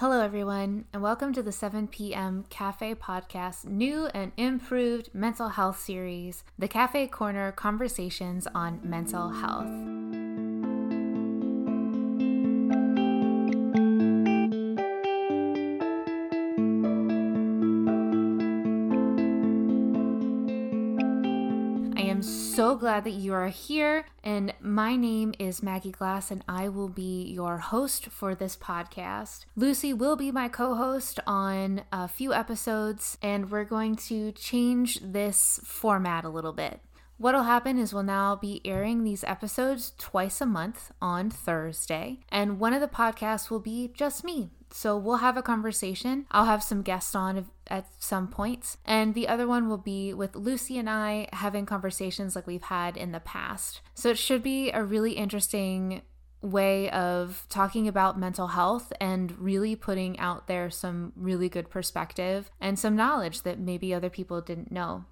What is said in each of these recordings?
Hello, everyone, and welcome to the 7 p.m. Cafe Podcast new and improved mental health series, the Cafe Corner Conversations on Mental Health. Glad that you are here. And my name is Maggie Glass, and I will be your host for this podcast. Lucy will be my co host on a few episodes, and we're going to change this format a little bit. What'll happen is we'll now be airing these episodes twice a month on Thursday, and one of the podcasts will be just me. So we'll have a conversation. I'll have some guests on at some points, and the other one will be with Lucy and I having conversations like we've had in the past. So it should be a really interesting way of talking about mental health and really putting out there some really good perspective and some knowledge that maybe other people didn't know.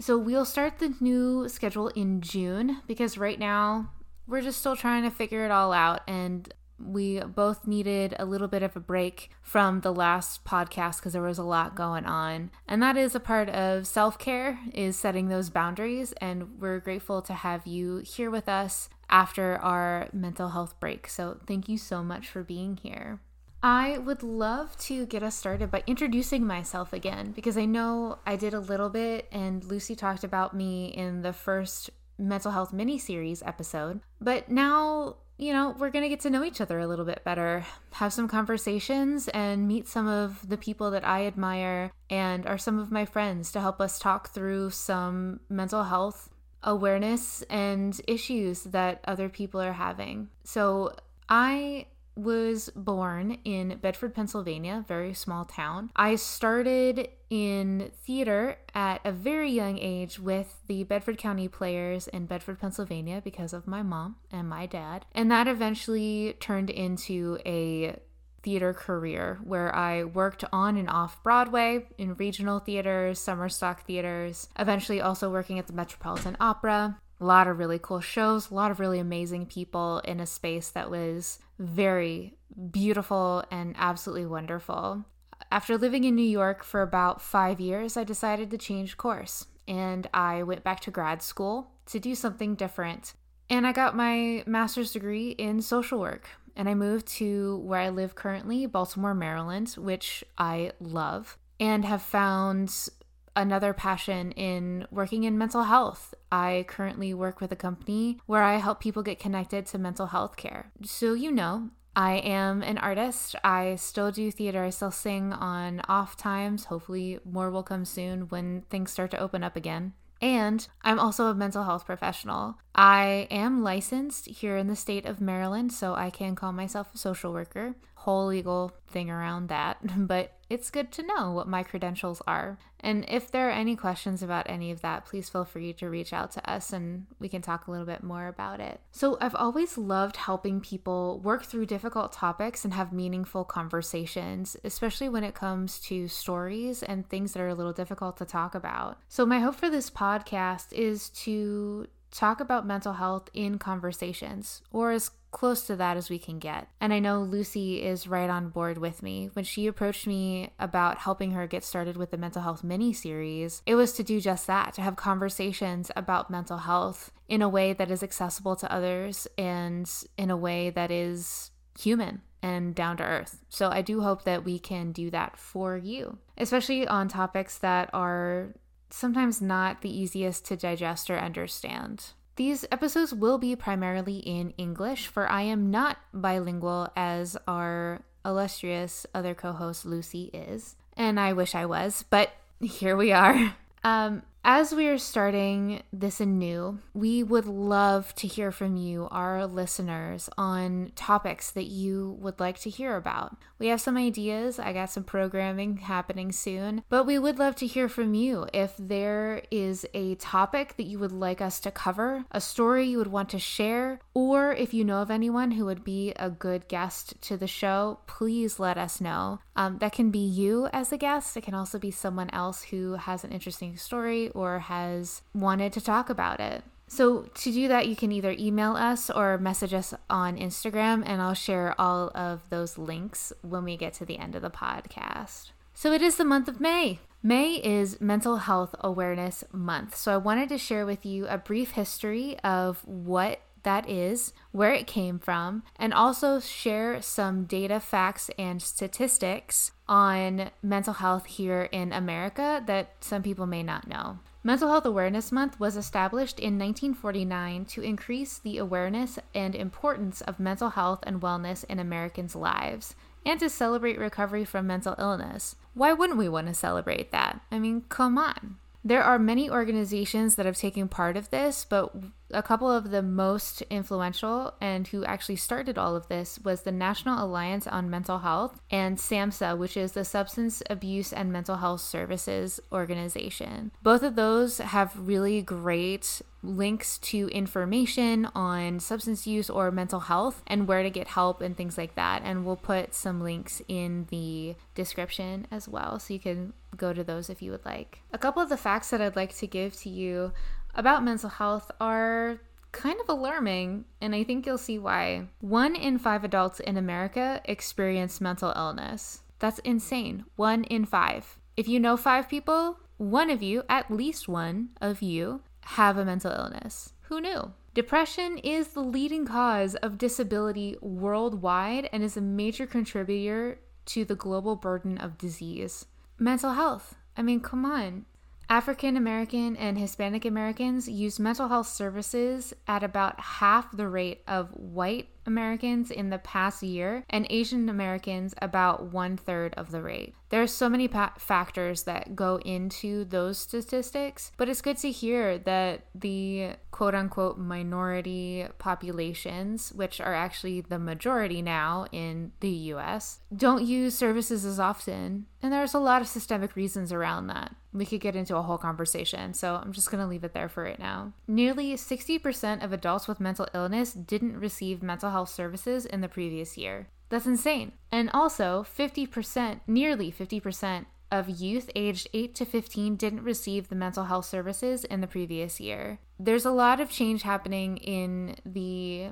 So we'll start the new schedule in June because right now we're just still trying to figure it all out and we both needed a little bit of a break from the last podcast because there was a lot going on. And that is a part of self-care is setting those boundaries and we're grateful to have you here with us after our mental health break. So thank you so much for being here I would love to get us started by introducing myself again because I know I did a little bit and Lucy talked about me in the first mental health mini series episode. But now, you know, we're going to get to know each other a little bit better, have some conversations, and meet some of the people that I admire and are some of my friends to help us talk through some mental health awareness and issues that other people are having. So, I was born in Bedford, Pennsylvania, very small town. I started in theater at a very young age with the Bedford County Players in Bedford, Pennsylvania because of my mom and my dad. And that eventually turned into a theater career where I worked on and off Broadway in regional theaters, summer stock theaters, eventually also working at the Metropolitan Opera a lot of really cool shows, a lot of really amazing people in a space that was very beautiful and absolutely wonderful. After living in New York for about five years, I decided to change course and I went back to grad school to do something different. And I got my master's degree in social work. And I moved to where I live currently, Baltimore, Maryland, which I love and have found another passion in working in mental health. I currently work with a company where I help people get connected to mental health care. So, you know, I am an artist. I still do theater. I still sing on off times. Hopefully, more will come soon when things start to open up again. And I'm also a mental health professional. I am licensed here in the state of Maryland, so I can call myself a social worker. Whole legal thing around that, but it's good to know what my credentials are. And if there are any questions about any of that, please feel free to reach out to us and we can talk a little bit more about it. So, I've always loved helping people work through difficult topics and have meaningful conversations, especially when it comes to stories and things that are a little difficult to talk about. So, my hope for this podcast is to talk about mental health in conversations or as close to that as we can get. And I know Lucy is right on board with me. When she approached me about helping her get started with the mental health mini series, it was to do just that, to have conversations about mental health in a way that is accessible to others and in a way that is human and down to earth. So I do hope that we can do that for you, especially on topics that are sometimes not the easiest to digest or understand. These episodes will be primarily in English, for I am not bilingual as our illustrious other co host Lucy is. And I wish I was, but here we are. Um, as we are starting this anew, we would love to hear from you, our listeners, on topics that you would like to hear about. We have some ideas. I got some programming happening soon, but we would love to hear from you. If there is a topic that you would like us to cover, a story you would want to share, or if you know of anyone who would be a good guest to the show, please let us know. Um, that can be you as a guest, it can also be someone else who has an interesting story or has wanted to talk about it. So, to do that, you can either email us or message us on Instagram, and I'll share all of those links when we get to the end of the podcast. So, it is the month of May. May is Mental Health Awareness Month. So, I wanted to share with you a brief history of what that is, where it came from, and also share some data, facts, and statistics on mental health here in America that some people may not know. Mental Health Awareness Month was established in 1949 to increase the awareness and importance of mental health and wellness in Americans' lives and to celebrate recovery from mental illness. Why wouldn't we want to celebrate that? I mean, come on. There are many organizations that have taken part of this, but a couple of the most influential and who actually started all of this was the National Alliance on Mental Health and SAMHSA, which is the Substance Abuse and Mental Health Services organization. Both of those have really great links to information on substance use or mental health and where to get help and things like that. And we'll put some links in the description as well so you can go to those if you would like. A couple of the facts that I'd like to give to you about mental health are kind of alarming, and I think you'll see why. One in five adults in America experience mental illness. That's insane. One in five. If you know five people, one of you, at least one of you, have a mental illness. Who knew? Depression is the leading cause of disability worldwide and is a major contributor to the global burden of disease. Mental health. I mean, come on. African American and Hispanic Americans use mental health services at about half the rate of white Americans in the past year, and Asian Americans about one third of the rate. There are so many pa- factors that go into those statistics, but it's good to hear that the quote unquote minority populations, which are actually the majority now in the US, don't use services as often. And there's a lot of systemic reasons around that. We could get into a whole conversation, so I'm just to leave it there for right now. Nearly 60% of adults with mental illness didn't receive mental health services in the previous year. That's insane. And also, 50%, nearly 50% of youth aged 8 to 15 didn't receive the mental health services in the previous year. There's a lot of change happening in the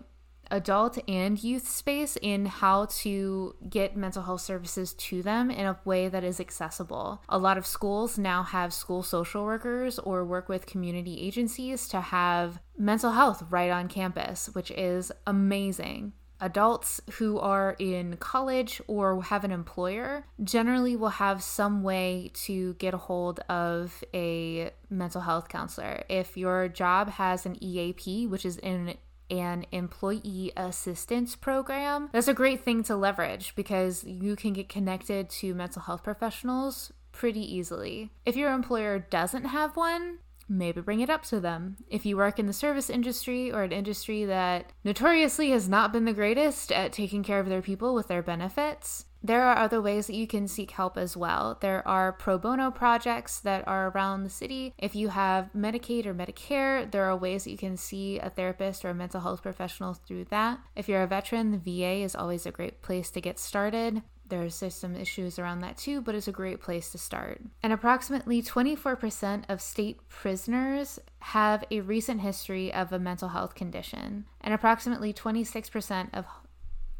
adult and youth space in how to get mental health services to them in a way that is accessible. A lot of schools now have school social workers or work with community agencies to have mental health right on campus, which is amazing. Adults who are in college or have an employer generally will have some way to get a hold of a mental health counselor. If your job has an EAP, which is an an employee assistance program. That's a great thing to leverage because you can get connected to mental health professionals pretty easily. If your employer doesn't have one, maybe bring it up to them. If you work in the service industry or an industry that notoriously has not been the greatest at taking care of their people with their benefits, there are other ways that you can seek help as well. There are pro bono projects that are around the city. If you have Medicaid or Medicare, there are ways that you can see a therapist or a mental health professional through that. If you're a veteran, the VA is always a great place to get started. There's, some issues around that too, but it's a great place to start. And approximately 24% of state prisoners have a recent history of a mental health condition, and approximately 26% of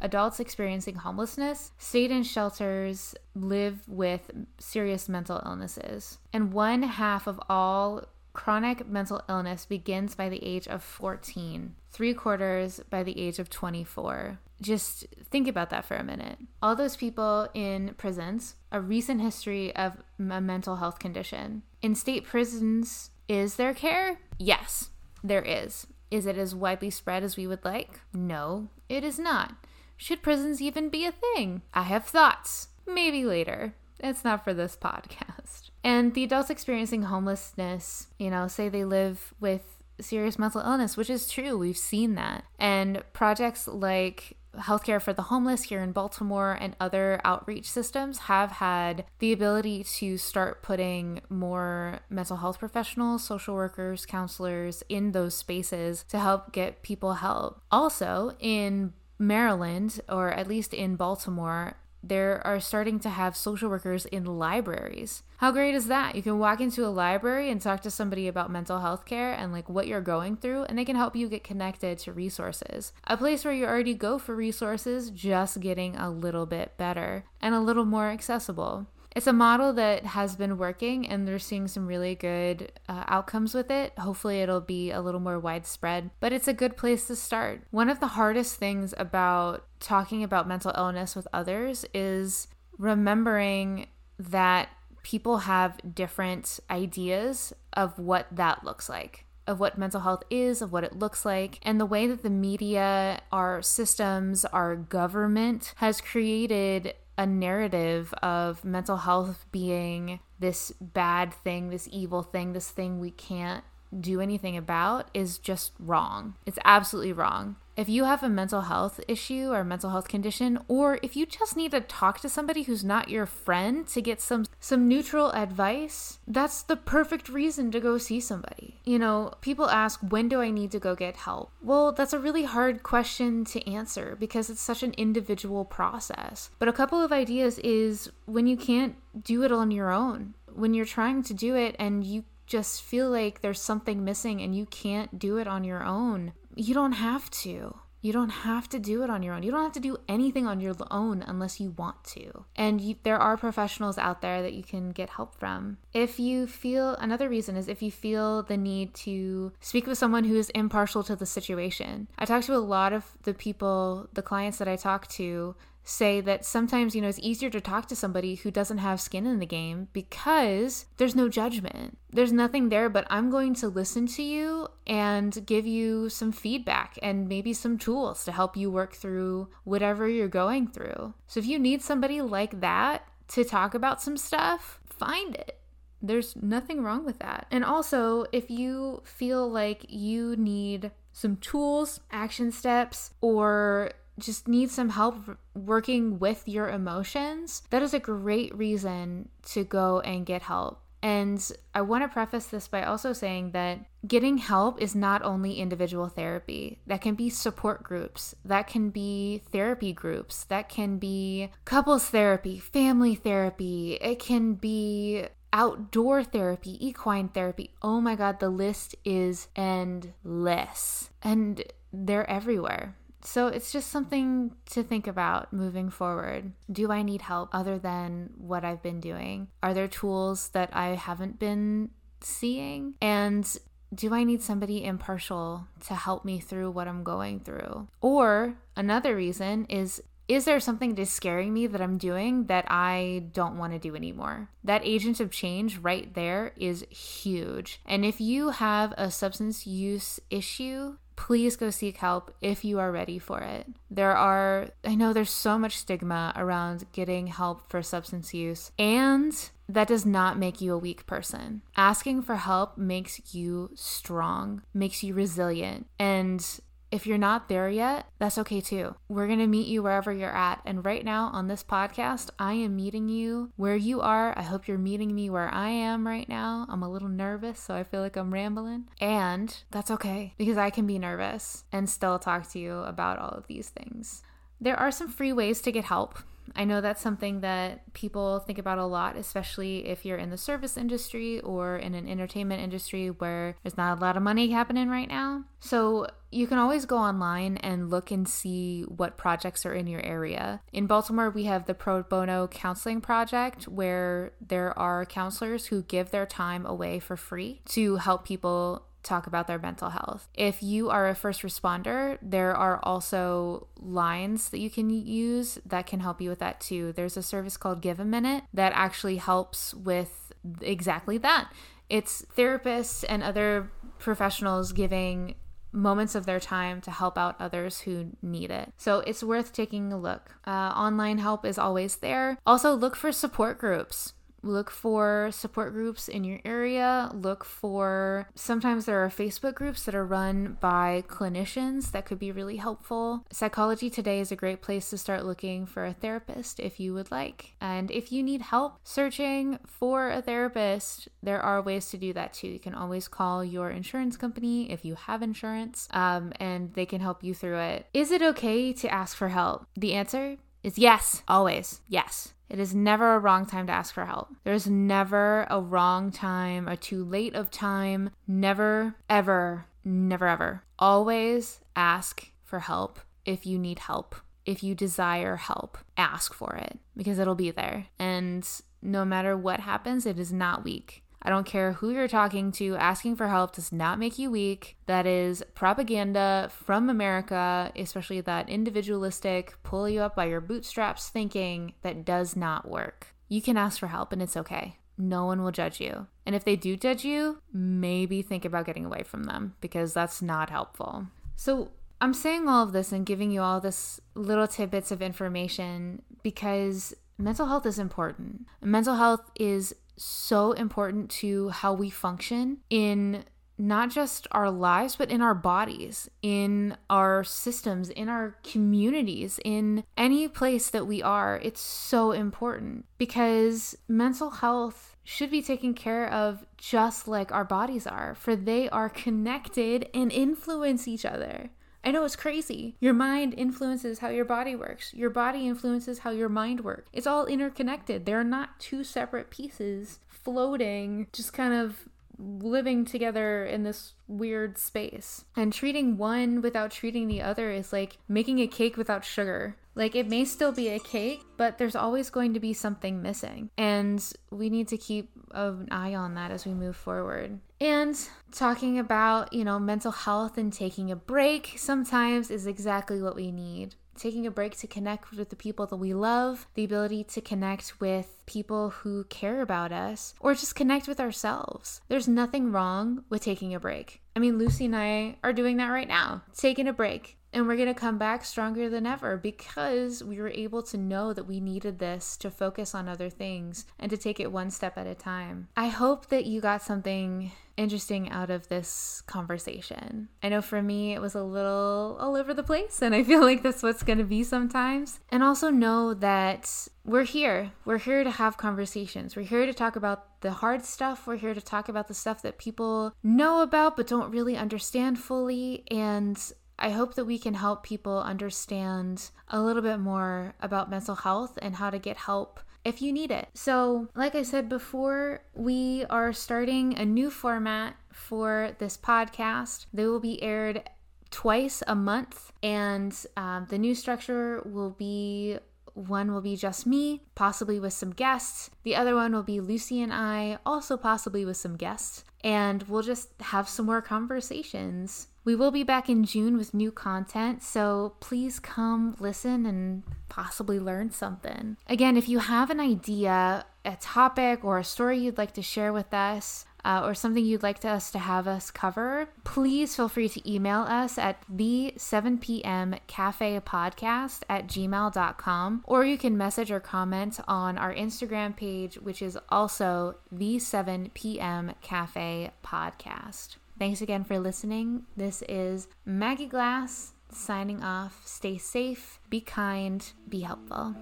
adults experiencing homelessness stayed in shelters live with serious mental illnesses. And one half of all chronic mental illness begins by the age of 14, three quarters by the age of 24. Just think about that for a minute. All those people in prisons, a recent history of a mental health condition. In state prisons, is there care? Yes, there is. Is it as widely spread as we would like? No, it is not. Should prisons even be a thing? I have thoughts. Maybe later. It's not for this podcast. And the adults experiencing homelessness, you know, say they live with serious mental illness, which is true. We've seen that. And projects like Healthcare for the Homeless here in Baltimore and other outreach systems have had the ability to start putting more mental health professionals, social workers, counselors in those spaces to help get people help. Also, in Maryland, or at least in Baltimore, there are starting to have social workers in libraries. How great is that? You can walk into a library and talk to somebody about mental health care and like what you're going through, and they can help you get connected to resources. A place where you already go for resources, just getting a little bit better and a little more accessible it's a model that has been working and they're seeing some really good uh, outcomes with it. Hopefully, it'll be a little more widespread, but it's a good place to start. One of the hardest things about talking about mental illness with others is remembering that people have different ideas of what that looks like of what mental health is, of what it looks like, and the way that the media, our systems, our government has created a narrative of mental health being this bad thing, this evil thing, this thing we can't do anything about is just wrong. It's absolutely wrong. If you have a mental health issue or mental health condition or if you just need to talk to somebody who's not your friend to get some some neutral advice, that's the perfect reason to go see somebody. You know, people ask when do I need to go get help? Well, that's a really hard question to answer because it's such an individual process. But a couple of ideas is when you can't do it on your own, when you're trying to do it and you just feel like there's something missing and you can't do it on your own, you don't have to. You don't have to do it on your own. You don't have to do anything on your own unless you want to. And you, there are professionals out there that you can get help from. If you feel, another reason is if you feel the need to speak with someone who is impartial to the situation. I talk to a lot of the people, the clients that I talk to say that sometimes, you know, it's easier to talk to somebody who doesn't have skin in the game because there's no judgment. There's nothing there, but I'm going to listen to you and give you some feedback and maybe some tools to help you work through whatever you're going through. So if you need somebody like that to talk about some stuff, find it. There's nothing wrong with that. And also, if you feel like you need some tools, action steps, or just need some help working with your emotions, that is a great reason to go and get help. And I want to preface this by also saying that getting help is not only individual therapy. That can be support groups, that can be therapy groups, that can be couples therapy, family therapy, it can be outdoor therapy, equine therapy. Oh my God, the list is endless. And they're everywhere. So it's just something to think about moving forward. Do I need help other than what I've been doing? Are there tools that I haven't been seeing? And do I need somebody impartial to help me through what I'm going through? Or another reason is is there something that's scaring me that I'm doing that I don't want to do anymore? That agent of change right there is huge. And if you have a substance use issue, please go seek help if you are ready for it. There are, I know there's so much stigma around getting help for substance use, and that does not make you a weak person. Asking for help makes you strong, makes you resilient, and if you're not there yet, that's okay too. We're going to meet you wherever you're at. And right now on this podcast, I am meeting you where you are. I hope you're meeting me where I am right now. I'm a little nervous, so I feel like I'm rambling. And that's okay because I can be nervous and still talk to you about all of these things. There are some free ways to get help. I know that's something that people think about a lot, especially if you're in the service industry or in an entertainment industry where there's not a lot of money happening right now. So you can always go online and look and see what projects are in your area. In Baltimore, we have the Pro Bono Counseling Project, where there are counselors who give their time away for free to help people talk about their mental health. If you are a first responder, there are also lines that you can use that can help you with that too. There's a service called Give a Minute that actually helps with exactly that. It's therapists and other professionals giving moments of their time to help out others who need it. So it's worth taking a look. Uh, online help is always there. Also, look for support groups look for support groups in your area. Look for sometimes there are Facebook groups that are run by clinicians that could be really helpful. Psychology Today is a great place to start looking for a therapist if you would like. And if you need help searching for a therapist, there are ways to do that too. You can always call your insurance company if you have insurance, um, and they can help you through it. Is it okay to ask for help? The answer is yes, always, yes. It is never a wrong time to ask for help. There's never a wrong time, a too late of time. Never, ever, never, ever. Always ask for help if you need help. If you desire help, ask for it because it'll be there. And no matter what happens, it is not weak. I don't care who you're talking to, asking for help does not make you weak. That is propaganda from America, especially that individualistic, pull you up by your bootstraps thinking that does not work. You can ask for help and it's okay. No one will judge you. And if they do judge you, maybe think about getting away from them because that's not helpful. So, I'm saying all of this and giving you all this little tidbits of information because mental health is important. Mental health is so important to how we function in not just our lives, but in our bodies, in our systems, in our communities, in any place that we are. It's so important because mental health should be taken care of just like our bodies are, for they are connected and influence each other. I know it's crazy. Your mind influences how your body works. Your body influences how your mind works. It's all interconnected. They're not two separate pieces floating, just kind of living together in this weird space. And treating one without treating the other is like making a cake without sugar. Like it may still be a cake, but there's always going to be something missing. And we need to keep an eye on that as we move forward. And talking about, you know, mental health and taking a break sometimes is exactly what we need taking a break to connect with the people that we love, the ability to connect with people who care about us, or just connect with ourselves. There's nothing wrong with taking a break. I mean, Lucy and I are doing that right now, taking a break. And we're going to come back stronger than ever because we were able to know that we needed this to focus on other things and to take it one step at a time. I hope that you got something interesting out of this conversation. I know for me it was a little all over the place, and I feel like that's what's going to be sometimes. And also know that we're here. We're here to have conversations. We're here to talk about the hard stuff. We're here to talk about the stuff that people know about but don't really understand fully. And I hope that we can help people understand a little bit more about mental health and how to get help if you need it. So, like I said before, we are starting a new format for this podcast. They will be aired twice a month, and um, the new structure will be one will be just me, possibly with some guests. The other one will be Lucy and I, also possibly with some guests. And we'll just have some more conversations we will be back in June with new content, so please come listen and possibly learn something. Again, if you have an idea, a topic, or a story you'd like to share with us, uh, or something you'd like to us to have us cover, please feel free to email us at the 7 p.m. cafe podcast at gmail.com, or you can message or comment on our Instagram page, which is also the 7 p.m. cafe podcast. Thanks again for listening. This is Maggie Glass signing off. Stay safe, be kind, be helpful.